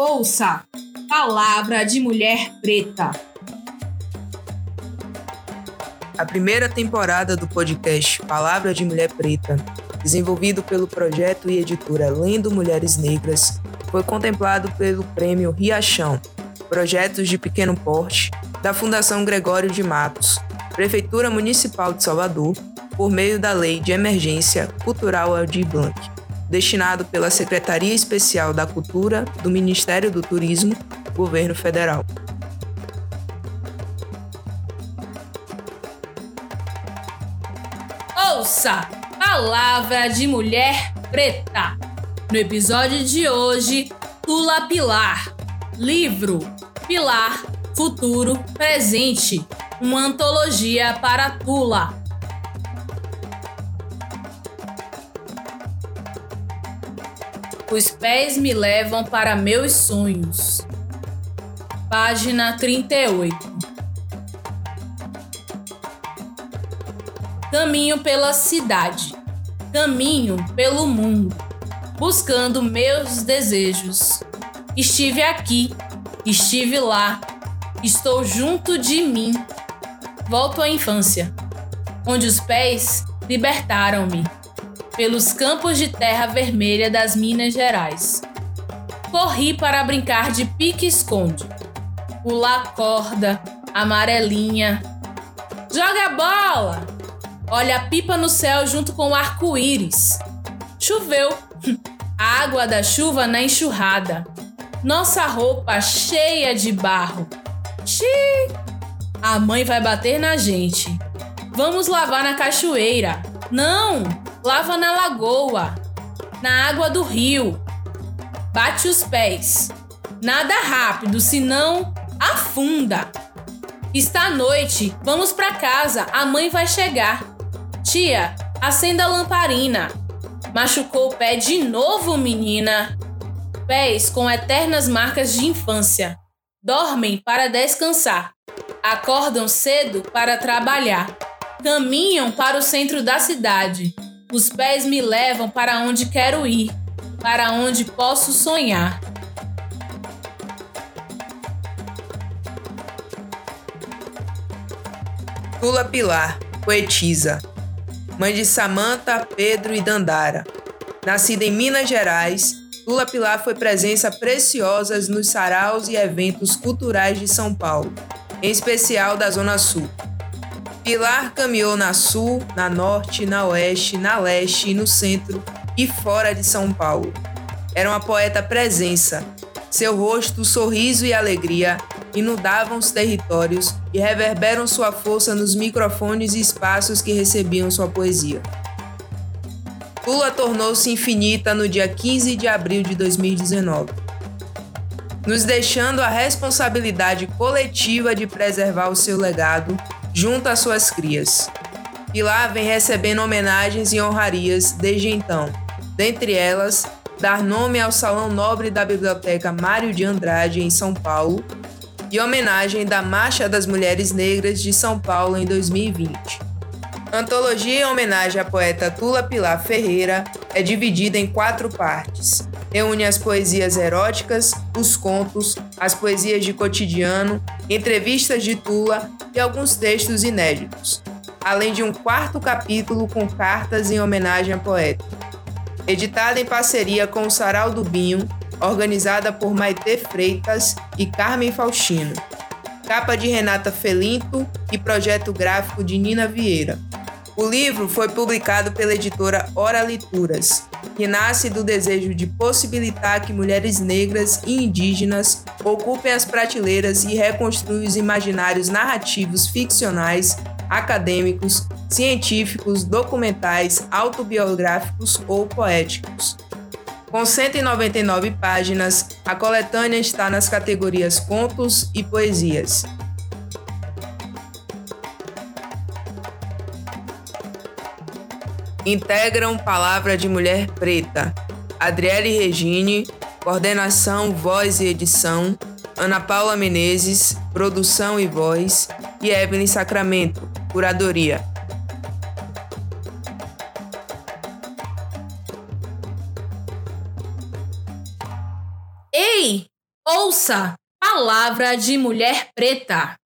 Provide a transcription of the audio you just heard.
Ouça Palavra de Mulher Preta. A primeira temporada do podcast Palavra de Mulher Preta, desenvolvido pelo projeto e editora Lendo Mulheres Negras, foi contemplado pelo Prêmio Riachão, Projetos de Pequeno Porte, da Fundação Gregório de Matos, Prefeitura Municipal de Salvador, por meio da Lei de Emergência Cultural Aldir Blanc destinado pela Secretaria Especial da Cultura do Ministério do Turismo, Governo Federal. Ouça Palavra de Mulher Preta. No episódio de hoje, Tula Pilar. Livro Pilar, Futuro, Presente. Uma antologia para Tula Os pés me levam para meus sonhos. Página 38. Caminho pela cidade. Caminho pelo mundo. Buscando meus desejos. Estive aqui. Estive lá. Estou junto de mim. Volto à infância, onde os pés libertaram-me pelos campos de terra vermelha das Minas Gerais. Corri para brincar de pique-esconde, pular corda, amarelinha. Joga a bola! Olha a pipa no céu junto com o arco-íris. Choveu. A água da chuva na enxurrada. Nossa roupa cheia de barro. Xiii! A mãe vai bater na gente. Vamos lavar na cachoeira. Não! Lava na lagoa, na água do rio. Bate os pés. Nada rápido, senão afunda. Está à noite, vamos para casa, a mãe vai chegar. Tia, acenda a lamparina. Machucou o pé de novo, menina. Pés com eternas marcas de infância. Dormem para descansar. Acordam cedo para trabalhar. Caminham para o centro da cidade. Os pés me levam para onde quero ir, para onde posso sonhar. Tula Pilar, poetisa. Mãe de Samanta, Pedro e Dandara. Nascida em Minas Gerais, Tula Pilar foi presença preciosa nos saraus e eventos culturais de São Paulo, em especial da Zona Sul. Pilar caminhou na sul, na norte, na oeste, na leste e no centro e fora de São Paulo. Era uma poeta presença. Seu rosto, sorriso e alegria inundavam os territórios e reverberam sua força nos microfones e espaços que recebiam sua poesia. Lula tornou-se infinita no dia 15 de abril de 2019, nos deixando a responsabilidade coletiva de preservar o seu legado junto às suas crias. Pilar vem recebendo homenagens e honrarias desde então, dentre elas, dar nome ao Salão Nobre da Biblioteca Mário de Andrade, em São Paulo, e homenagem da Marcha das Mulheres Negras de São Paulo em 2020. A antologia em homenagem à poeta Tula Pilar Ferreira é dividida em quatro partes. Reúne as poesias eróticas, os contos, as poesias de cotidiano, entrevistas de Tula e alguns textos inéditos, além de um quarto capítulo com cartas em homenagem à poeta. Editada em parceria com o Sarau do Binho, organizada por Maite Freitas e Carmen Faustino. Capa de Renata Felinto e projeto gráfico de Nina Vieira. O livro foi publicado pela editora Hora Lituras, que nasce do desejo de possibilitar que mulheres negras e indígenas ocupem as prateleiras e reconstruam os imaginários narrativos ficcionais, acadêmicos, científicos, documentais, autobiográficos ou poéticos. Com 199 páginas, a coletânea está nas categorias contos e poesias. Integram Palavra de Mulher Preta, Adriele Regine, coordenação, voz e edição, Ana Paula Menezes, produção e voz, e Evelyn Sacramento, curadoria. Ei! Ouça Palavra de Mulher Preta.